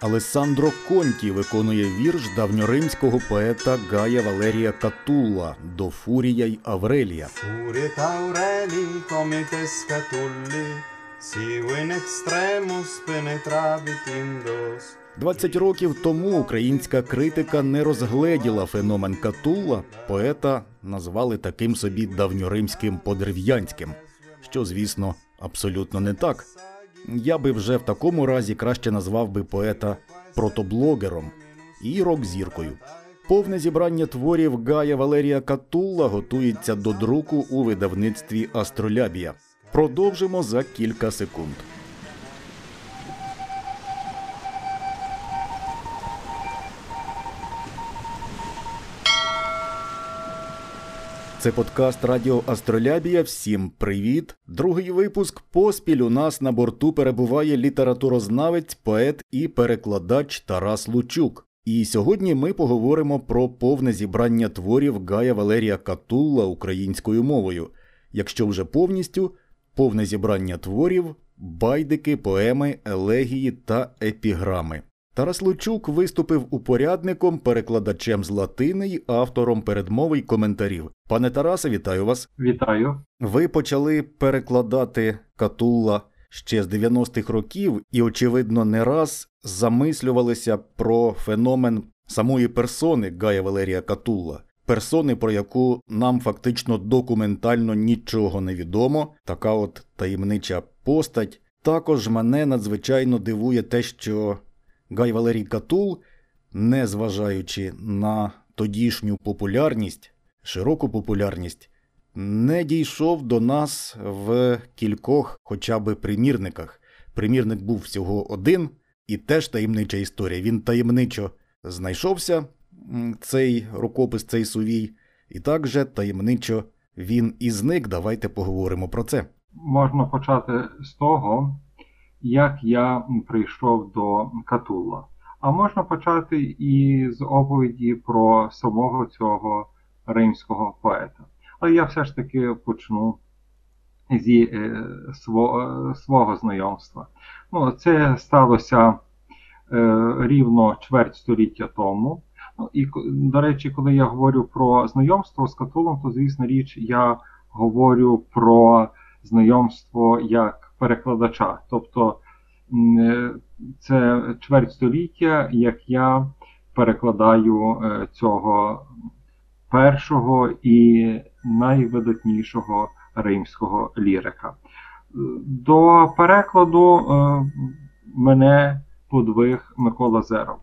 Алессандро Конті виконує вірш давньоримського поета Гая Валерія Катулла до Фурія й Аврелія. Indos. 20 років тому українська критика не розгледіла феномен Катулла, поета назвали таким собі давньоримським подерев'янським, що, звісно, абсолютно не так. Я би вже в такому разі краще назвав би поета протоблогером і рок-зіркою. Повне зібрання творів Гая Валерія Катулла готується до друку у видавництві Астролябія. Продовжимо за кілька секунд. Це подкаст Радіо Астролябія. Всім привіт! Другий випуск поспіль у нас на борту перебуває літературознавець, поет і перекладач Тарас Лучук. І сьогодні ми поговоримо про повне зібрання творів Гая Валерія Катулла українською мовою. Якщо вже повністю, повне зібрання творів, байдики, поеми, елегії та епіграми. Тарас Лучук виступив упорядником, перекладачем з латини й автором передмови й коментарів. Пане Тарасе, вітаю вас. Вітаю. Ви почали перекладати Катулла ще з 90-х років і, очевидно, не раз замислювалися про феномен самої персони Гая Валерія Катулла. Персони, про яку нам фактично документально нічого не відомо, така от таємнича постать. Також мене надзвичайно дивує те, що Гай Валерій Катул, незважаючи на тодішню популярність, широку популярність, не дійшов до нас в кількох хоча б примірниках. Примірник був всього один, і теж таємнича історія. Він таємничо знайшовся, цей рукопис, цей сувій, і також таємничо він і зник. Давайте поговоримо про це. Можна почати з того, як я прийшов до Катулла. А можна почати і з оповіді про самого цього римського поета. Але я все ж таки почну зі е, свого, свого знайомства. Ну, Це сталося е, рівно чверть століття тому. Ну, І, до речі, коли я говорю про знайомство з Катулом, то, звісно річ, я говорю про знайомство як перекладача. Тобто це чверть століття, як я перекладаю цього першого і найвидатнішого римського лірика. До перекладу мене подвиг Микола Зеров.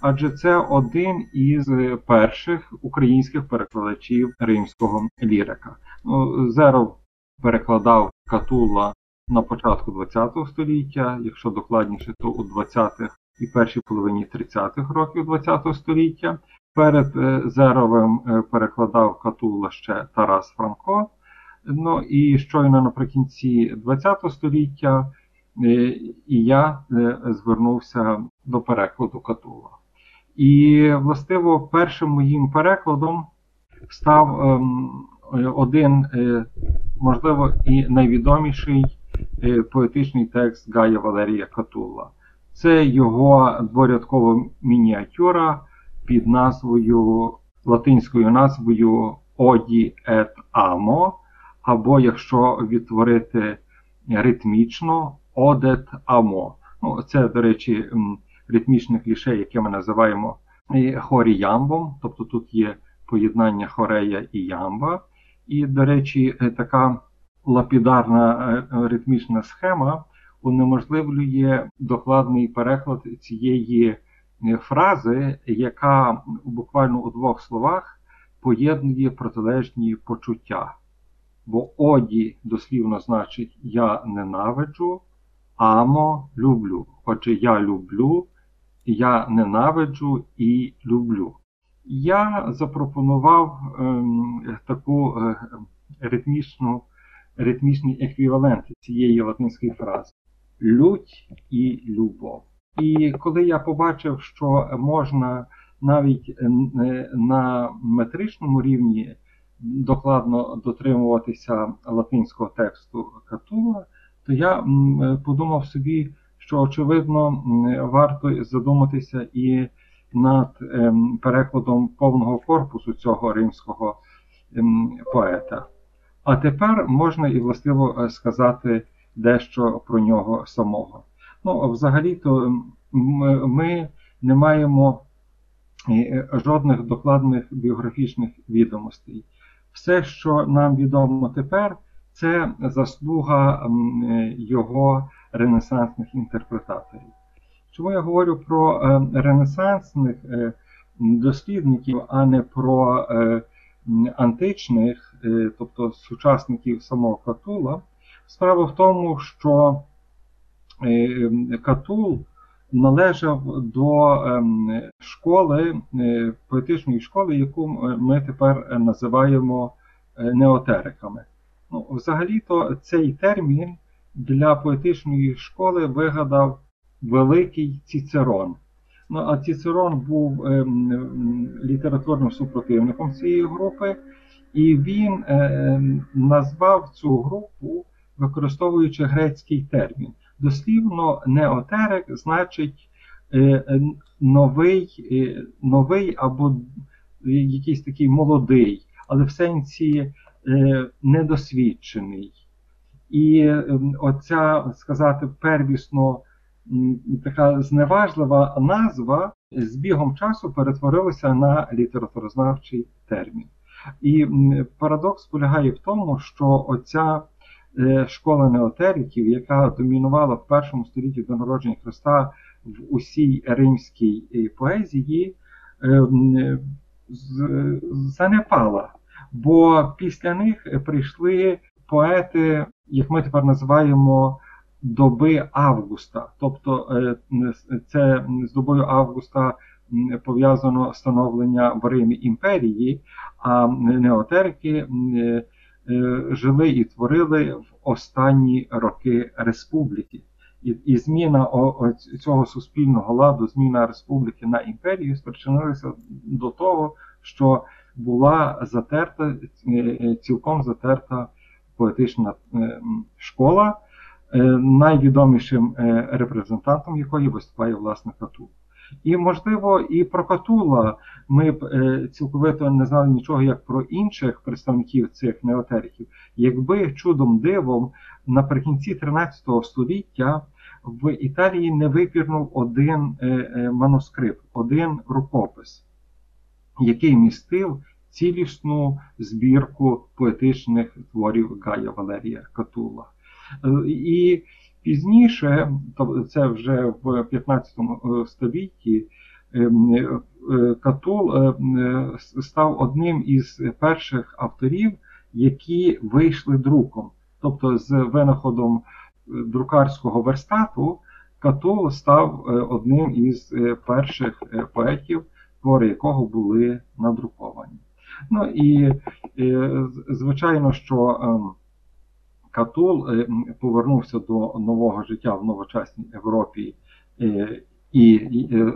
Адже це один із перших українських перекладачів римського лірика. Ну, Зеров перекладав Катула на початку ХХ століття, якщо докладніше, то у 20-х і першій половині 30-х років ХХ століття. Перед Зеровим перекладав Катула ще Тарас Франко. Ну і щойно наприкінці ХХ століття і я звернувся до перекладу Катула. І, властиво, першим моїм перекладом став один, можливо, і найвідоміший поетичний текст Гая Валерія Катула. Це його дворядкова мініатюра під назвою латинською назвою Оді ет Амо, або якщо відтворити ритмічно Одет Амо. Ну, Це, до речі, ритмічне кліше, яке ми називаємо хорі ямбом, тобто тут є поєднання хорея і ямба. І, до речі, така лапідарна ритмічна схема унеможливлює докладний переклад цієї фрази, яка буквально у двох словах поєднує протилежні почуття. Бо оді дослівно значить я ненавиджу, амо люблю. Отже, я люблю, я ненавиджу і люблю. Я запропонував ем, таку е, ритмічну, ритмічний еквівалент цієї латинської фрази лють і любов. І коли я побачив, що можна навіть на метричному рівні докладно дотримуватися латинського тексту Катула, то я подумав собі, що очевидно варто задуматися і над ем, перекладом повного корпусу цього римського ем, поета. А тепер можна і властиво е, сказати дещо про нього самого. Ну, взагалі-то ми не маємо е, жодних докладних біографічних відомостей. Все, що нам відомо тепер, це заслуга його ренесансних інтерпретаторів. Чому я говорю про е, ренесансних е, дослідників, а не про античних, тобто сучасників самого Катула? Справа в тому, що Катул належав до школи, е, поетичної школи, яку ми тепер називаємо е, неотериками. Ну, Взагалі-то цей термін для поетичної школи вигадав великий Цицерон. Ну, А Цицерон був ем, літературним супротивником цієї групи, і він е, назвав цю групу, використовуючи грецький термін. Дослівно, неотерик значить е, е, новий е, новий або якийсь такий молодий, але в сенсі недосвідчений. І оця, сказати, первісно така зневажлива назва з бігом часу перетворилася на літературознавчий термін. І парадокс полягає в тому, що оця Е, школа неотериків, яка домінувала в першому столітті до народження Христа в усій римській е, поезії, е, занепала. Бо після них прийшли поети, як ми тепер називаємо, доби Августа. Тобто це з добою Августа пов'язано становлення в Римі імперії, а неотерики Е, жили і творили в останні роки республіки. І і зміна цього суспільного ладу, зміна республіки на імперію спричинилася до того, що була затерта, е, цілком затерта поетична е, школа, найвідомішим репрезентантом якої виступає власне Катул. І, можливо, і про Катула ми б е, цілковито не знали нічого як про інших представників цих неотериків, якби чудом дивом наприкінці 13 століття в Італії не випірнув один е, е, манускрипт, один рукопис, який містив цілісну збірку поетичних творів Гая Валерія Катула. І Пізніше, це вже в 15 е, столітті, е, Катул е, став одним із перших авторів, які вийшли друком. Тобто, з винаходом друкарського верстату Катул став одним із перших поетів, твори якого були надруковані. Ну і звичайно, що ем, Катул е, повернувся до нового життя в новочасній Європі е, і е,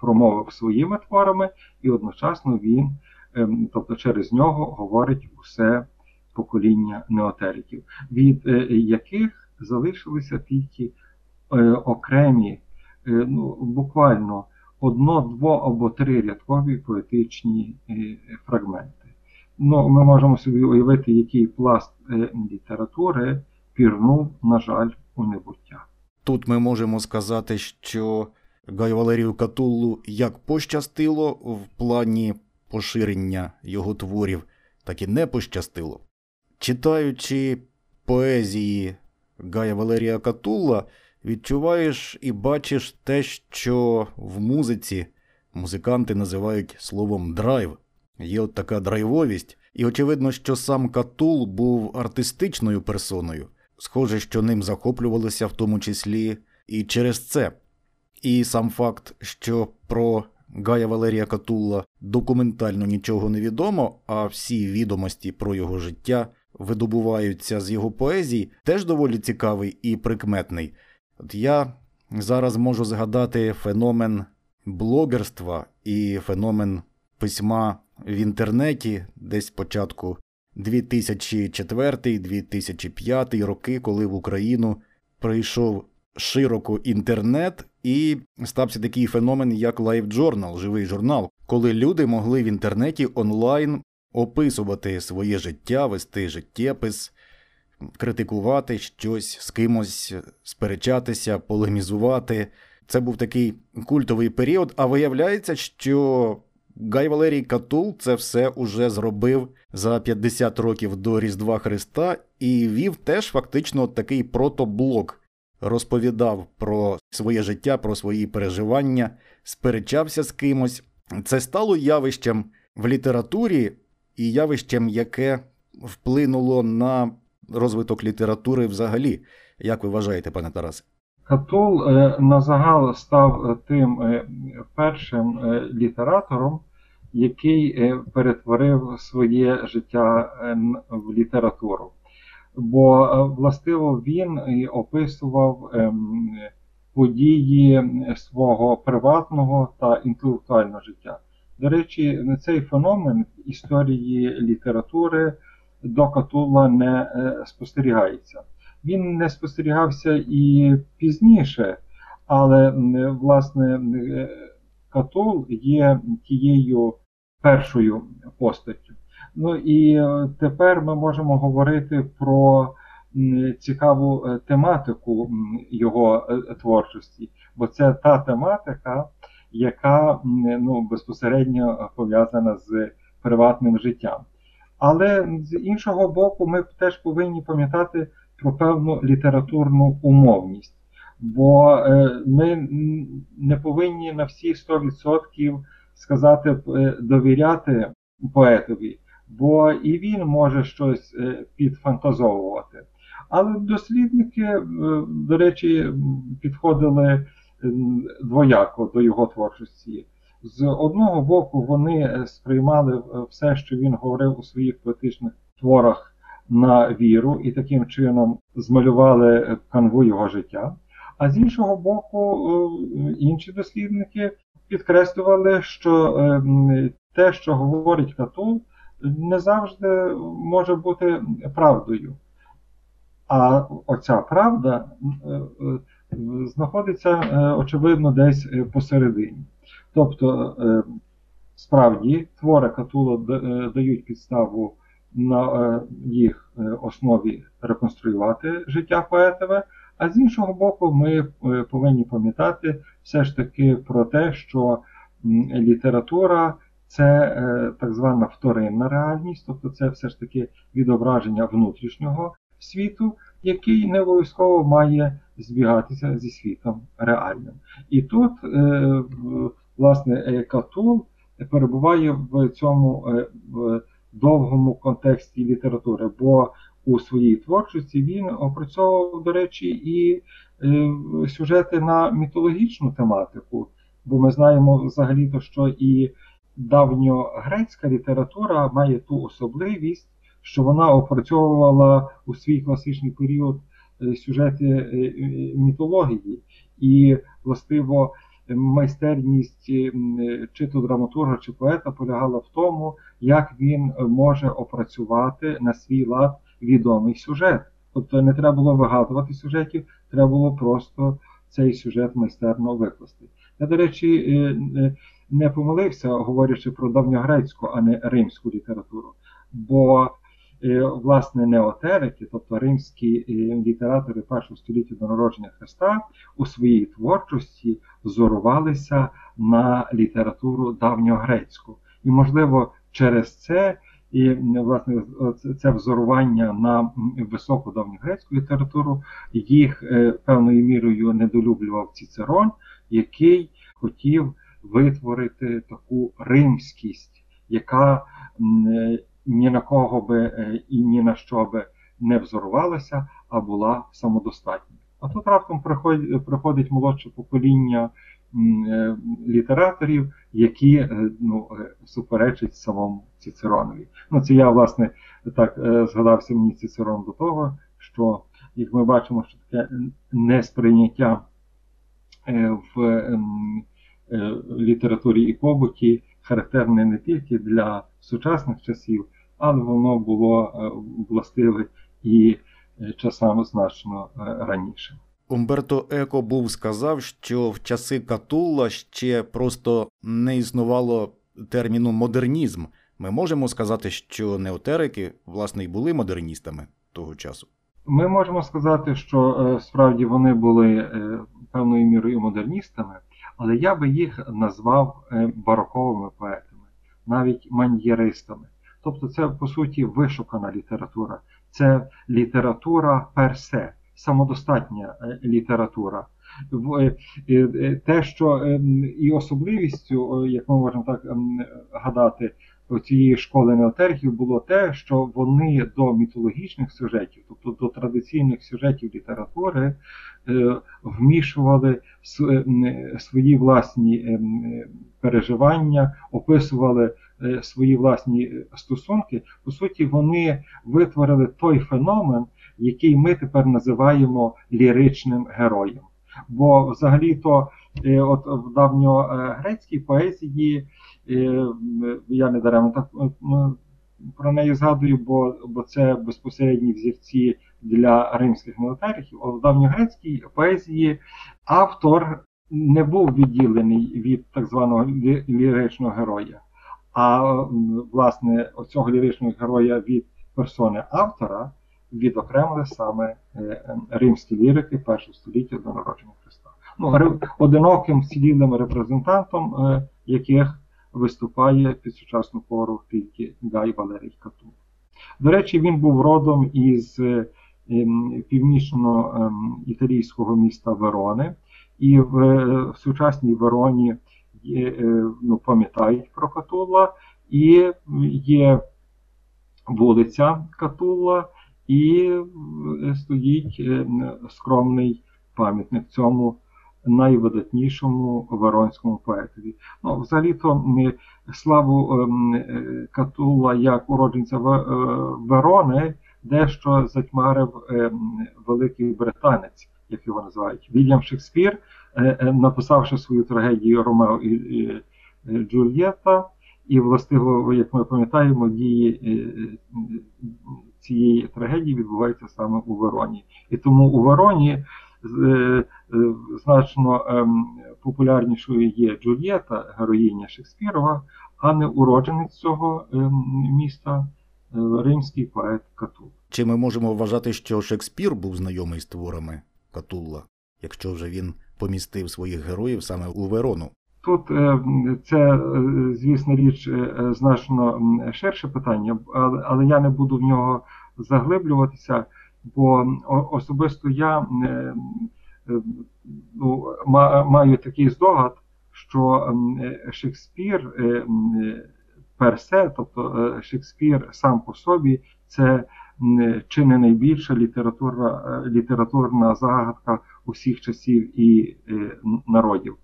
промовив своїми творами, і одночасно він, тобто через нього, говорить усе покоління неотериків, від яких залишилися тільки окремі, ну, буквально одно, дво або три рядкові поетичні фрагменти. Ну, Ми можемо собі уявити, який пласт е, літератури пірнув, на жаль, у небуття. Тут ми можемо сказати, що Гай Валерію Катуллу як пощастило в плані поширення його творів, так і не пощастило. Читаючи поезії Гая Валерія Катулла, відчуваєш і бачиш те, що в музиці музиканти називають словом драйв. Є от така драйвовість, і очевидно, що сам Катул був артистичною персоною. Схоже, що ним захоплювалися в тому числі і через це. І сам факт, що про Гая Валерія Катулла документально нічого не відомо, а всі відомості про його життя видобуваються з його поезій, теж доволі цікавий і прикметний. От я зараз можу згадати феномен блогерства і феномен письма в інтернеті десь початку 2004-2005 роки, коли в Україну прийшов широко інтернет, і стався такий феномен, як LiveJournal, живий журнал, коли люди могли в інтернеті онлайн описувати своє життя, вести життєпис, критикувати щось з кимось, сперечатися, полемізувати. Це був такий культовий період, а виявляється, що Гай Валерій Катул це все уже зробив за 50 років до Різдва Христа і вів теж фактично такий протоблок. Розповідав про своє життя, про свої переживання, сперечався з кимось. Це стало явищем в літературі і явищем, яке вплинуло на розвиток літератури взагалі. Як ви вважаєте, пане Тарасе? Катул е, на загал став е, тим е, першим літератором, який перетворив своє життя в літературу. Бо властиво він описував ем, події свого приватного та інтелектуального життя. До речі, цей феномен в історії літератури до Катула не спостерігається. Він не спостерігався і пізніше, але власне Катул є тією першою постаттю. Ну і е, тепер ми можемо говорити про цікаву е, тематику його е, творчості, бо це та тематика, яка ну, безпосередньо пов'язана з приватним життям. Але з іншого боку, ми теж повинні пам'ятати про певну літературну умовність. Бо е, ми не повинні на всі 100% сказати е, довіряти поетові, бо і він може щось е, підфантазовувати. Але дослідники, до речі, підходили двояко до його творчості. З одного боку, вони сприймали все, що він говорив у своїх поетичних творах на віру і таким чином змалювали канву його життя. А з іншого боку, е, інші дослідники підкреслювали, що е, те, що говорить Катул, не завжди може бути правдою. А оця правда е, знаходиться, очевидно, десь посередині. Тобто, справді, твори Катула дають підставу на е, їх е, основі реконструювати життя поетове, а з іншого боку, ми е, повинні пам'ятати все ж таки про те, що література це так звана вторинна реальність, тобто це все ж таки відображення внутрішнього світу, який не обов'язково має збігатися зі світом реальним. І тут, власне, Катул перебуває в цьому довгому контексті літератури, бо у своїй творчості він опрацьовував, до речі, і е, сюжети на мітологічну тематику, бо ми знаємо взагалі-то, що і давньогрецька література має ту особливість, що вона опрацьовувала у свій класичний період е, сюжети е, мітології, і властиво майстерність чи то драматурга, чи поета полягала в тому, як він може опрацювати на свій лад відомий сюжет. Тобто не треба було вигадувати сюжетів, треба було просто цей сюжет майстерно викласти. Я, до речі, е, е, не помилився, говорячи про давньогрецьку, а не римську літературу. Бо Е, власне неотерики, тобто римські е, літератори першого століття до народження Христа, у своїй творчості зорувалися на літературу давньогрецьку. І, можливо, через це і власне це взорування на високу давньогрецьку літературу їх е, певною мірою недолюблював Цицерон, який хотів витворити таку римськість, яка ні на кого би е, і ні на що би не взорвалася, а була самодостатня. А тут раптом приходить, молодше покоління е, літераторів, які е, ну, суперечать самому Цицеронові. Ну, Це я, власне, так згадався мені Цицерон до того, що, як ми бачимо, що таке несприйняття в літературі і побуті характерне не тільки для сучасних часів, але воно було е, властиве і е, часами значно е, раніше. Умберто Еко був сказав, що в часи Катулла ще просто не існувало терміну модернізм. Ми можемо сказати, що неотерики, власне, і були модерністами того часу. Ми можемо сказати, що справді вони були певною мірою модерністами, але я би їх назвав бароковими поетами, навіть маньєристами. Тобто, це по суті вишукана література, це література персе, самодостатня література. Те, що ем, і особливістю, як ми можемо так ем, гадати, цієї школи неотергів було те, що вони до мітологічних сюжетів, тобто до традиційних сюжетів літератури, е, вмішували е, свої власні е, переживання, описували свої власні стосунки. По суті, вони витворили той феномен, який ми тепер називаємо ліричним героєм. Бо взагалі-то, от в давньогрецькій поезії я не даремно так про неї згадую, бо бо це безпосередні взірці для римських мілітарів. У давньогрецькій поезії автор не був відділений від так званого ліричного героя, а власне оцього ліричного героя від персони автора відокремили саме е, римські лірики першого століття до народження. Ну, Одиноким вцілілим репрезентантом е, яких виступає під сучасну пору тільки Гай Валерій Кату. До речі, він був родом із е, ем, північно-італійського ем, міста Верони, і в, е, сучасній Вероні ну, пам'ятають про Катула, і є вулиця Катула, і стоїть скромний пам'ятник цьому найвидатнішому воронському поетові. Ну, Взагалі-то славу ем, е, Катула як уродженця е, Верони дещо затьмарив ем, великий британець, як його називають. Вільям Шекспір, е, написавши свою трагедію Ромео і Джульєта, і властиво, як ми пам'ятаємо, дії цієї трагедії відбуваються саме у Вероні. І тому у Вероні Е, е, значно ем, популярнішою є Джульєта, героїня Шекспірова, а не уродженець цього ем, міста е, римський поет Катул. Чи ми можемо вважати, що Шекспір був знайомий з творами Катулла, якщо вже він помістив своїх героїв саме у Верону? Тут це, звісно, річ значно ширше питання, але я не буду в нього заглиблюватися бо особисто я е, е, ну, маю такий здогад, що Шекспір персе, тобто е, Шекспір сам по собі, це чи не найбільша літературна, літературна загадка усіх часів і народів.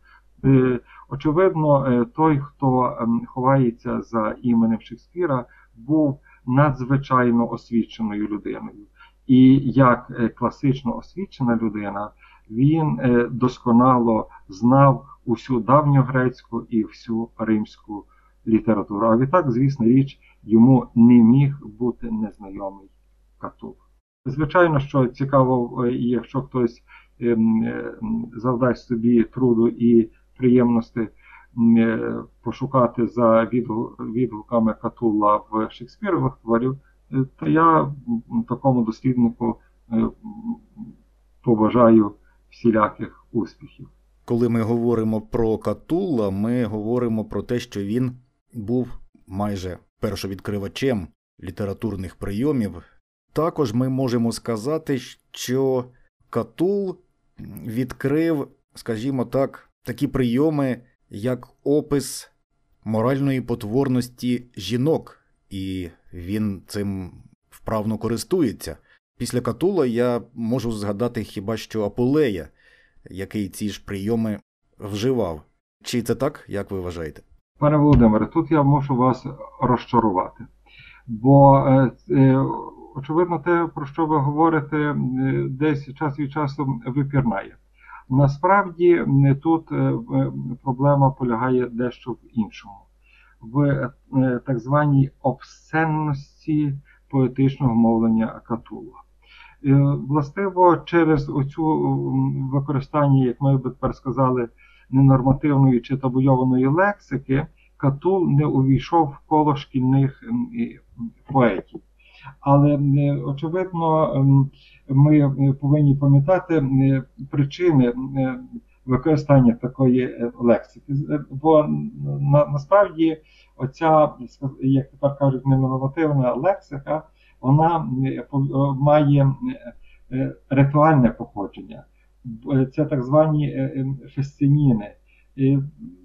Очевидно, той, хто ховається за іменем Шекспіра, був надзвичайно освіченою людиною. І як е, класично освічена людина, він е, досконало знав усю давньогрецьку і всю римську літературу. А відтак, звісно, річ, йому не міг бути незнайомий Катул. Звичайно, що цікаво, е, якщо хтось ем, завдасть собі труду і приємності пошукати за відгуками Катула в Шекспірових творів. Е, то я такому досліднику е, побажаю всіляких успіхів. Коли ми говоримо про Катула, ми говоримо про те, що він був майже першовідкривачем літературних прийомів. Також ми можемо сказати, що Катул відкрив, скажімо так, такі прийоми, як опис моральної потворності жінок і він цим вправно користується. Після Катула я можу згадати хіба що Аполея, який ці ж прийоми вживав. Чи це так, як ви вважаєте? Пане Володимире, тут я можу вас розчарувати. Бо, е, е, очевидно, те, про що ви говорите, е, десь час від часу випірнає. Насправді тут проблема полягає дещо в іншому в е, так званій обсценності поетичного мовлення Катула. Властиво, через оцю використання, як ми би тепер сказали, ненормативної чи табуйованої лексики, Катул не увійшов в коло шкільних поетів. Але очевидно, ми повинні пам'ятати причини використання такої лексики. Бо на, насправді оця, як тепер кажуть, ненормативна лексика, вона має ритуальне походження. Це так звані фестиніни.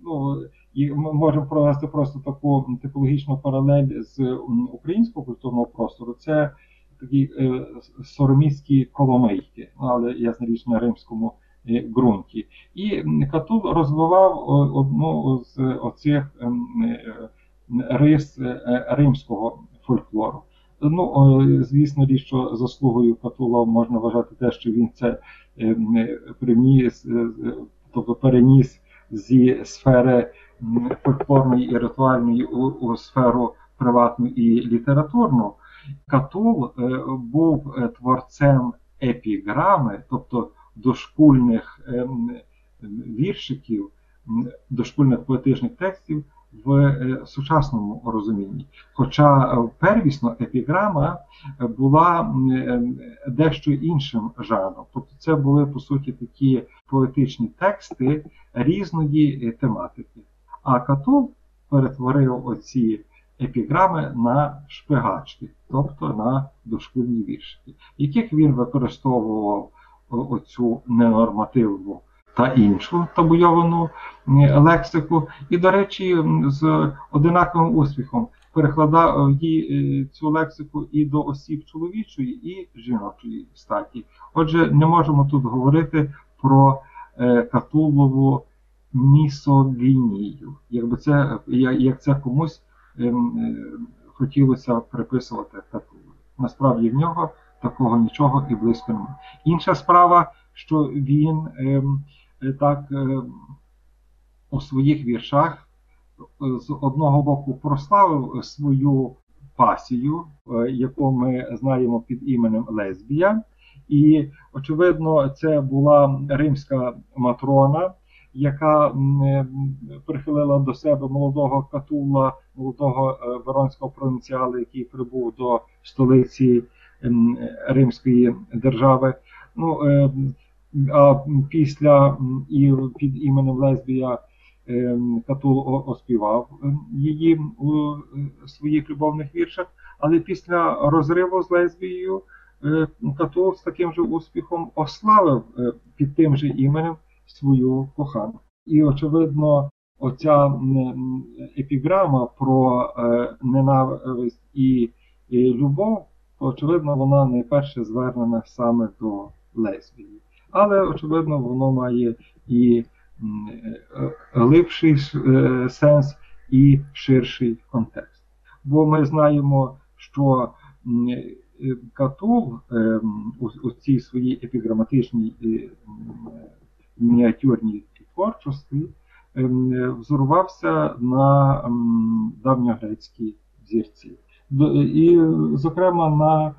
Ну, і ми можемо провести просто таку типологічну паралель з українського культурного простору. Це такі е, сороміські коломийки, але ясна річ на римському е, ґрунті. І Катул розвивав одну з оцих ем, е, рис римського фольклору. Ну, звісно річ, що заслугою Катула можна вважати те, що він це приніс, тобто переніс зі сфери фольклорної і ритуальної у, у сферу приватну і літературну, Катул е, був е, творцем епіграми, тобто дошкульних е, віршиків, дошкульних поетичних текстів в сучасному розумінні. Хоча первісно епіграма була дещо іншим жанром. Тобто це були по суті такі поетичні тексти різної тематики. А Катул перетворив оці епіграми на шпигачки, тобто на дошкільні віршики, яких він використовував оцю ненормативну та іншу табуйовану лексику, і, до речі, з одинаковим успіхом перекладав е, цю лексику і до осіб чоловічої, і жіночої статі. Отже, не можемо тут говорити про е, Катулову місогінію, якби це як це комусь ем, е, хотілося приписувати Катулу. Насправді в нього такого нічого і близько немає. Інша справа, що він ем, е, так е, у своїх віршах з одного боку прославив свою пасію, яку ми знаємо під іменем Лесбія. І, очевидно, це була римська матрона, яка е, прихилила до себе молодого катула, молодого е, Веронського провінціала, який прибув до столиці Римської держави. Ну, е, А після і під іменем Лесбія Катул оспівав її у своїх любовних віршах, але після розриву з Лесбією Катул з таким же успіхом ославив під тим же іменем свою кохану. І, очевидно, оця епіграма про е, ненависть і любов, очевидно, вона найперше звернена саме до лесбії. Але, очевидно, воно має і е, глибший е, сенс, і ширший контекст. Бо ми знаємо, що Катул у цій своїй епіграматичній мініатюрній творчості ем, взорувався на давньогрецькій зірці. І, зокрема, на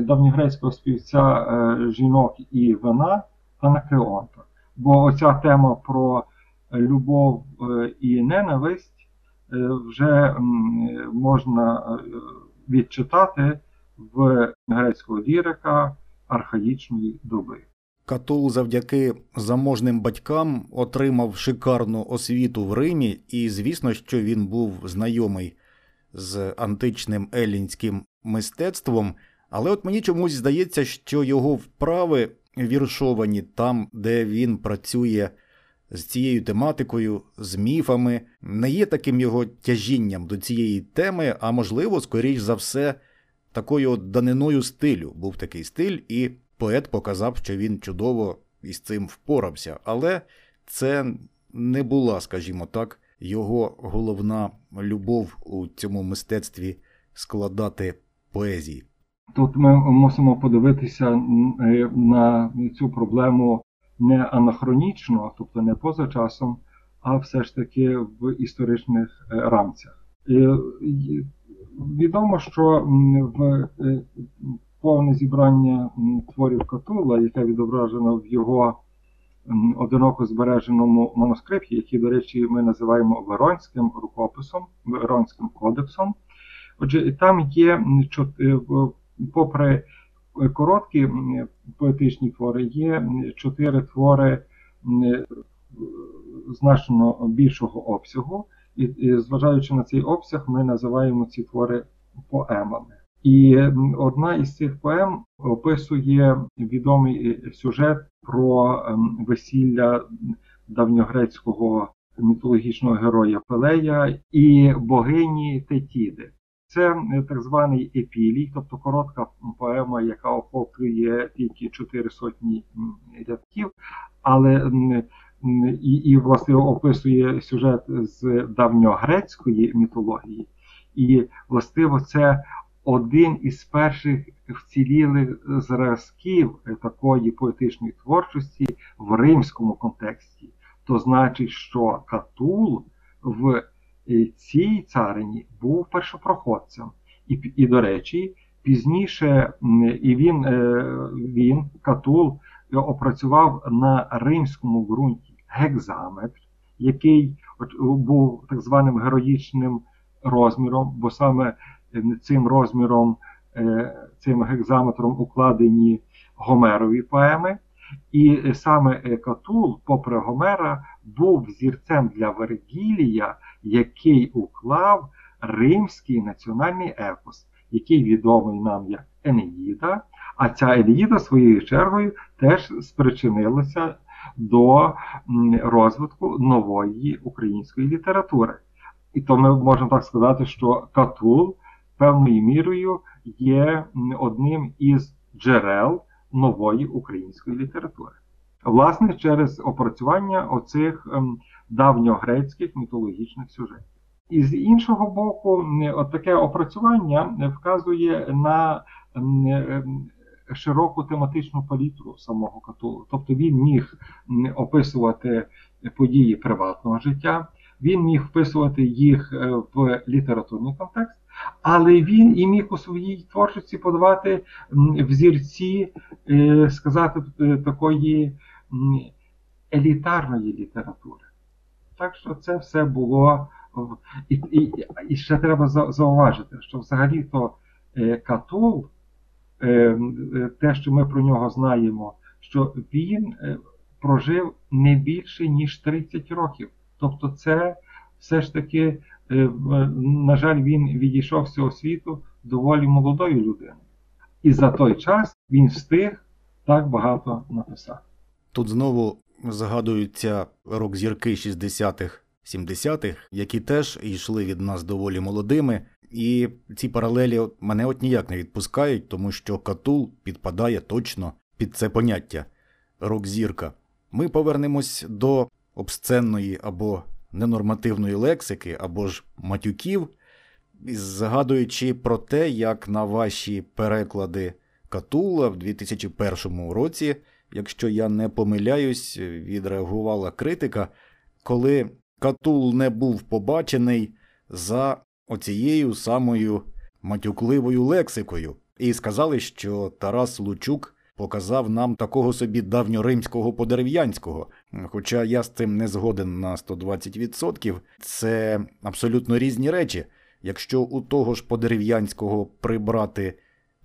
давньогрецького співця е, жінок і вина Анакреонта. Бо оця тема про любов е, і ненависть е, вже можна відчитати в грецького лірика архаїчної доби. Катул завдяки заможним батькам отримав шикарну освіту в Римі, і звісно, що він був знайомий з античним елінським мистецтвом. Але от мені чомусь здається, що його вправи віршовані там, де він працює з цією тематикою, з міфами, не є таким його тяжінням до цієї теми, а можливо, скоріш за все, такою даниною стилю був такий стиль. і Поет показав, що він чудово із цим впорався, але це не була, скажімо так, його головна любов у цьому мистецтві складати поезії. Тут ми мусимо подивитися е, на цю проблему не анахронічно, тобто не поза часом, а все ж таки в історичних е, рамцях. Відомо, що в повне зібрання творів Катула, яке відображено в його одиноко збереженому манускрипті, який, до речі, ми називаємо Веронським рукописом, Веронським кодексом. Отже, там є, е, попри короткі поетичні твори, є чотири твори значно більшого обсягу, і, зважаючи на цей обсяг, ми називаємо ці твори поемами. І одна із цих поем описує відомий сюжет про ем, весілля давньогрецького мітологічного героя Пелея і богині Тетіди. Це так званий епілій, тобто коротка поема, яка охоплює тільки чотири сотні рядків, але і, і власне описує сюжет з давньогрецької мітології. І властиво це один із перших вцілілих зразків такої поетичної творчості в римському контексті. То значить, що Катул в е, цій царині був першопроходцем. І, і до речі, пізніше і він, е, він, Катул, опрацював на римському ґрунті гекзаметр, який був так званим героїчним розміром, бо саме цим розміром, е, цим гекзаметром укладені Гомерові поеми. І саме Катул, попри Гомера, був взірцем для Вергілія, який уклав римський національний епос, який відомий нам як Енеїда. А ця Енеїда своєю чергою теж спричинилася до розвитку нової української літератури. І то ми можемо так сказати, що Катул певною мірою є одним із джерел нової української літератури. Власне, через опрацювання оцих ем, давньогрецьких мітологічних сюжетів. І з іншого боку, от таке опрацювання вказує на ем, широку тематичну палітру самого Катулу. Тобто він міг описувати події приватного життя, він міг вписувати їх е, в літературний контекст, але він і міг у своїй творчості подавати взірці, е, сказати, е, такої елітарної літератури. Так що це все було. І і, і ще треба зауважити, що взагалі-то Катул, те, що ми про нього знаємо, що він прожив не більше, ніж 30 років. Тобто, це все ж таки, е, на жаль, він відійшов з цього світу доволі молодою людиною. І за той час він встиг так багато написати. Тут знову згадуються рок-зірки 60-х, 70-х, які теж йшли від нас доволі молодими. І ці паралелі мене от ніяк не відпускають, тому що Катул підпадає точно під це поняття рок-зірка. Ми повернемось до обсценної або ненормативної лексики або ж матюків, згадуючи про те, як на ваші переклади Катула в 2001 році, якщо я не помиляюсь, відреагувала критика, коли Катул не був побачений за оцією самою матюкливою лексикою, і сказали, що Тарас Лучук показав нам такого собі давньоримського подерев'янського. Хоча я з цим не згоден на 120%, це абсолютно різні речі. Якщо у того ж подерев'янського прибрати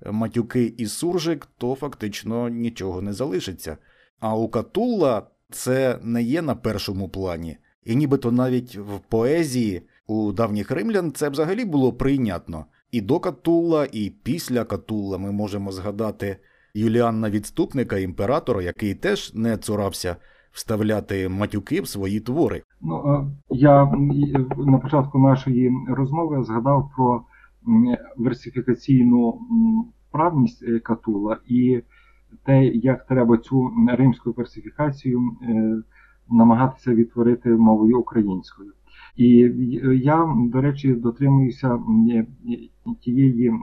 матюки і суржик, то фактично нічого не залишиться. А у Катулла це не є на першому плані. І нібито навіть в поезії у давніх римлян це взагалі було прийнятно. І до Катулла, і після Катулла ми можемо згадати Юліанна відступника імператора, який теж не цурався вставляти матюки в свої твори. Ну я на початку нашої розмови згадав про версифікаційну правність е, Катула і те, як треба цю римську версифікацію е, намагатися відтворити мовою українською. І я, до речі, дотримуюся тієї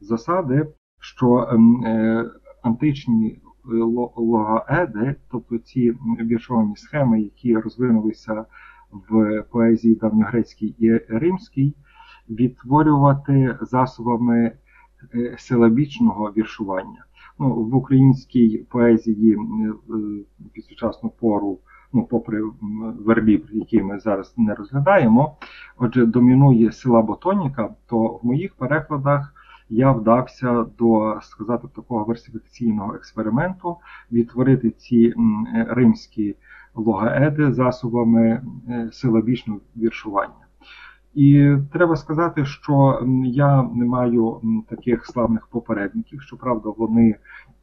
засади, що е, античні е, логоеди, тобто ці віршовані схеми, які розвинулися в поезії давньогрецькій і римській, відтворювати засобами силабічного віршування. Ну, В українській поезії під сучасну пору, ну, попри вербів, які ми зараз не розглядаємо, отже, домінує силаботоніка, то в моїх перекладах я вдався до сказати такого версифікаційного експерименту, відтворити ці римські логаеди засобами силабічного віршування. І треба сказати, що я не маю таких славних попередників. Щоправда, вони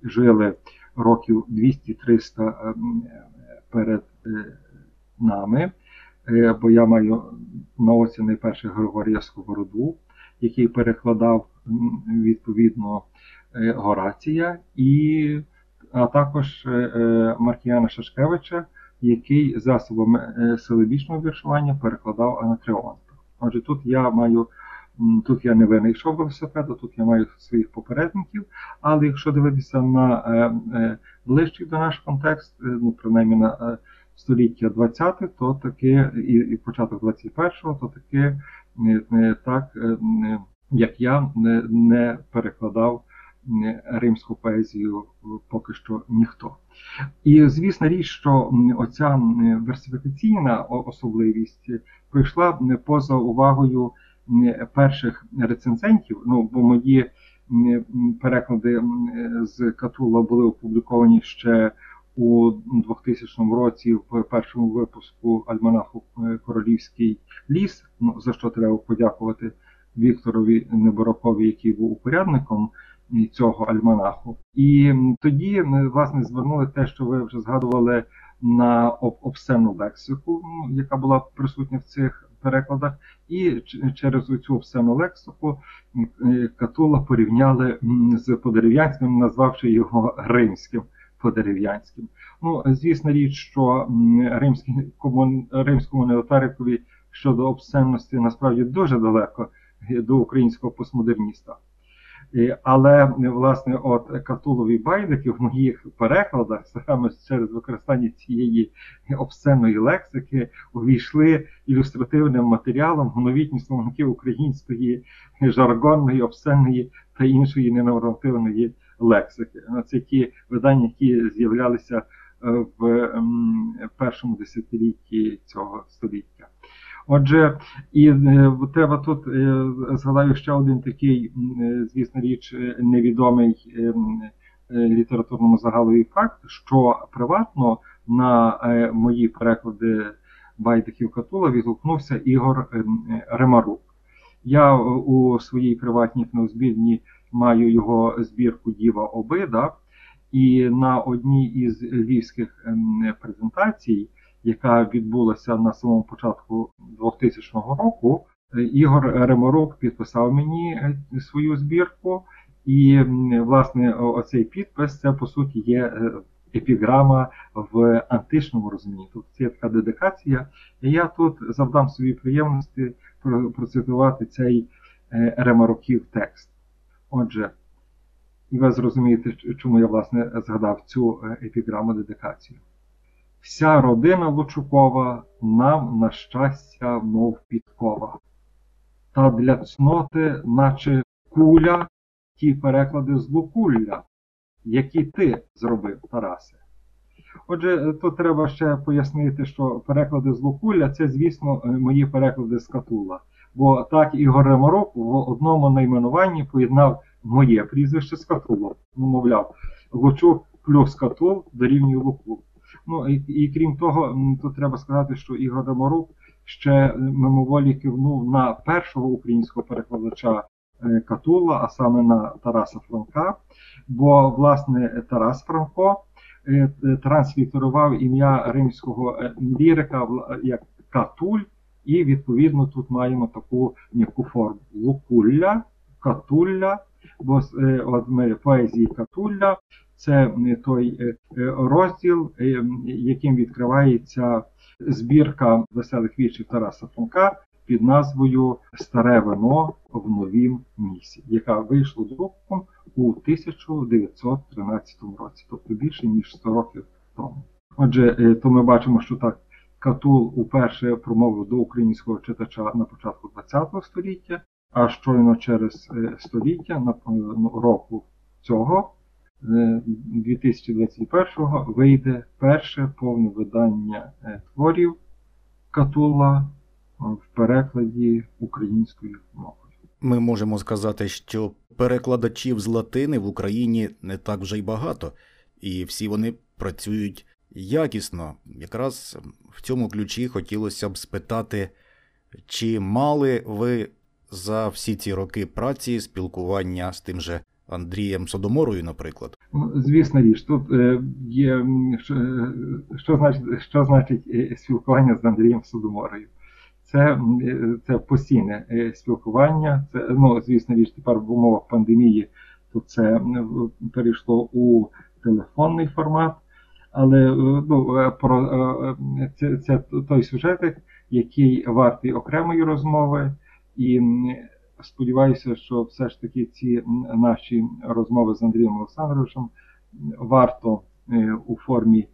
жили років 200-300 перед е, нами, е, бо я маю на оці найперше Григорія Сковороду, який перекладав відповідно е, Горація, і, а також Маркіяна Шашкевича, який засобами силибічного віршування перекладав Анатреонта. Отже, тут я маю. Тут я не винайшов велосипеду, тут я маю своїх попередників, але якщо дивитися на е, е, ближчий до наш контекст, е, ну принаймні на е, століття 20, то таки, і, і початок 21-го, то таки е, так, е, як я не, перекладав римську поезію поки що ніхто. І звісна річ, що оця версифікаційна особливість прийшла поза увагою перших рецензентів. Ну, бо мої переклади з Катула були опубліковані ще у 2000 році в першому випуску Альманаху е, Королівський ліс, ну, за що треба подякувати Вікторові Неборокові, який був упорядником цього альманаху. І тоді власне звернули те, що ви вже згадували на обсценну лексику, ну, яка була присутня в цих перекладах, і через цю обсценну лексику Катула порівняли з подерев'янським, назвавши його римським подерев'янським. Ну, звісна річ, що римському неотарикові щодо обсценності насправді дуже далеко до українського постмодерніста. Але власне от катулові байдики в моїх перекладах саме через використання цієї обсценної лексики увійшли ілюстративним матеріалом в новітні словники української жаргонної, обсценної та іншої ненормативної лексики. Це ті видання, які з'являлися е, в першому десятилітті цього століття. Отже, і е, треба тут е, згадаю ще один такий, звісно річ, невідомий літературному загалові факт, що приватно на мої переклади байдиків Катула відгукнувся Ігор Ремарук. Я у своїй приватній книгозбірні маю його збірку Діва Обида, і на одній із львівських ем, презентацій яка відбулася на самому початку 2000 року, Ігор Реморук підписав мені е, свою збірку, і власне оцей підпис це по суті є е, епіграма в античному розумінні. Тобто це така дедикація. І я тут завдам собі приємності процитувати цей е, Ремаруків текст. Отже, і ви зрозумієте, чому я власне згадав цю епіграму дедикацію. Вся родина Лучукова нам, на щастя, мов підкова. Та для цноти, наче куля, ті переклади з Лукулля, які ти зробив, Тарасе. Отже, тут треба ще пояснити, що переклади з Лукулля це, звісно, мої переклади з Катула. Бо так Ігор Ремарок в одному найменуванні поєднав моє прізвище з Катулом. Ну, мовляв, Лучук плюс Катул дорівнює Лукул. Ну і, і крім того, тут треба сказати, що Ігор Доморук ще мимоволі кивнув на першого українського перекладача е, Катула, а саме на Тараса Франка. Бо, власне, Тарас Франко е, транслітерував ім'я римського е, лірика як Катуль, і відповідно тут маємо таку м'яку форму Лукулля, Катулля. Бо от ми поезії Катулля це той е, е, розділ, е, яким відкривається збірка веселих віршів Тараса Франка під назвою Старе вино в новім місі, яка вийшла друком у 1913 році, тобто більше ніж 100 років тому. Отже, то ми бачимо, що так Катул уперше промовив до українського читача на початку ХХ століття, А щойно через е, століття, на року цього, е, 2021-го, вийде перше повне видання е, творів Катула е, в перекладі українською мовою. Ми можемо сказати, що перекладачів з латини в Україні не так вже й багато, і всі вони працюють якісно. Якраз в цьому ключі хотілося б спитати, чи мали ви за всі ці роки праці спілкування з тим же Андрієм Содоморою, наприклад? Ну, Звісна річ, тут е, є що, е, що значить, що значить е, спілкування з Андрієм Содоморою. Це, це постійне спілкування. Це, ну, звісна річ, тепер в умовах пандемії то це перейшло у телефонний формат. Але е, ну, е, про, е, це, це той сюжетик, який вартий окремої розмови. І сподіваюся, що все ж таки ці наші розмови з Андрієм Олександровичем варто у формі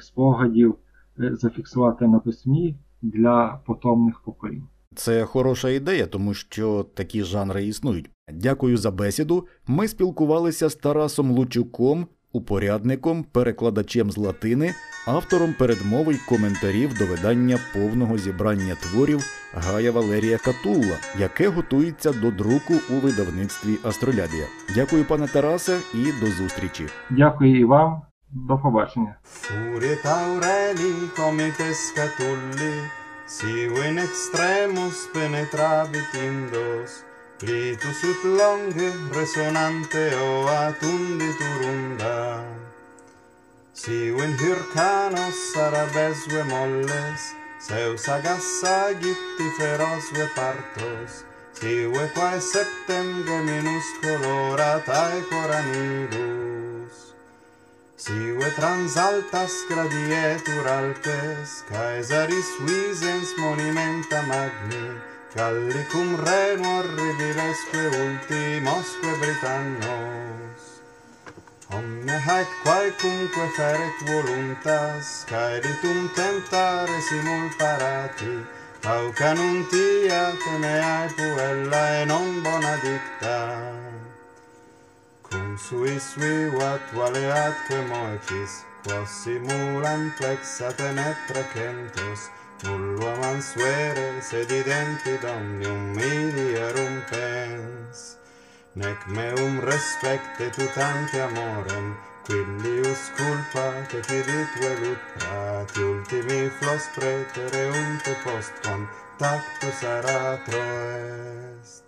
спогадів зафіксувати на письмі для потомних поколінь. Це хороша ідея, тому що такі жанри існують. Дякую за бесіду. Ми спілкувалися з Тарасом Лучуком, упорядником, перекладачем з латини, автором передмови й коментарів до видання повного зібрання творів Гая Валерія Катулла, яке готується до друку у видавництві Астролябія. Дякую, пане Тарасе, і до зустрічі. Дякую і вам. До побачення. Furie taureli comites scatulli, siu in extremus penetravit indos, Clitus ut longe resonante oatundi turunda, Siwen hyrcanos arabesve molles, Zeus agassagiti ferosve partos, Sive quae septem geminus coloratae coranibus. Sive transaltas gradietur alpes, Caesaris visens monimenta magni, Callicum renor rivilesque ultimosque Britannos. Omne haec quaecumque feret voluntas, caeditum tentare simul parati, pauca nuntia temeae puellae non bona dicta. Cum suis vivat valeatque moecis, quos simulant plexat et netracentos, nullo mansuere sed identi domnium media rumpens nec meum respecte tutante amorem Quillius culpa che velut lucrati ultimi flos pretere unte postquam tactus aratro est.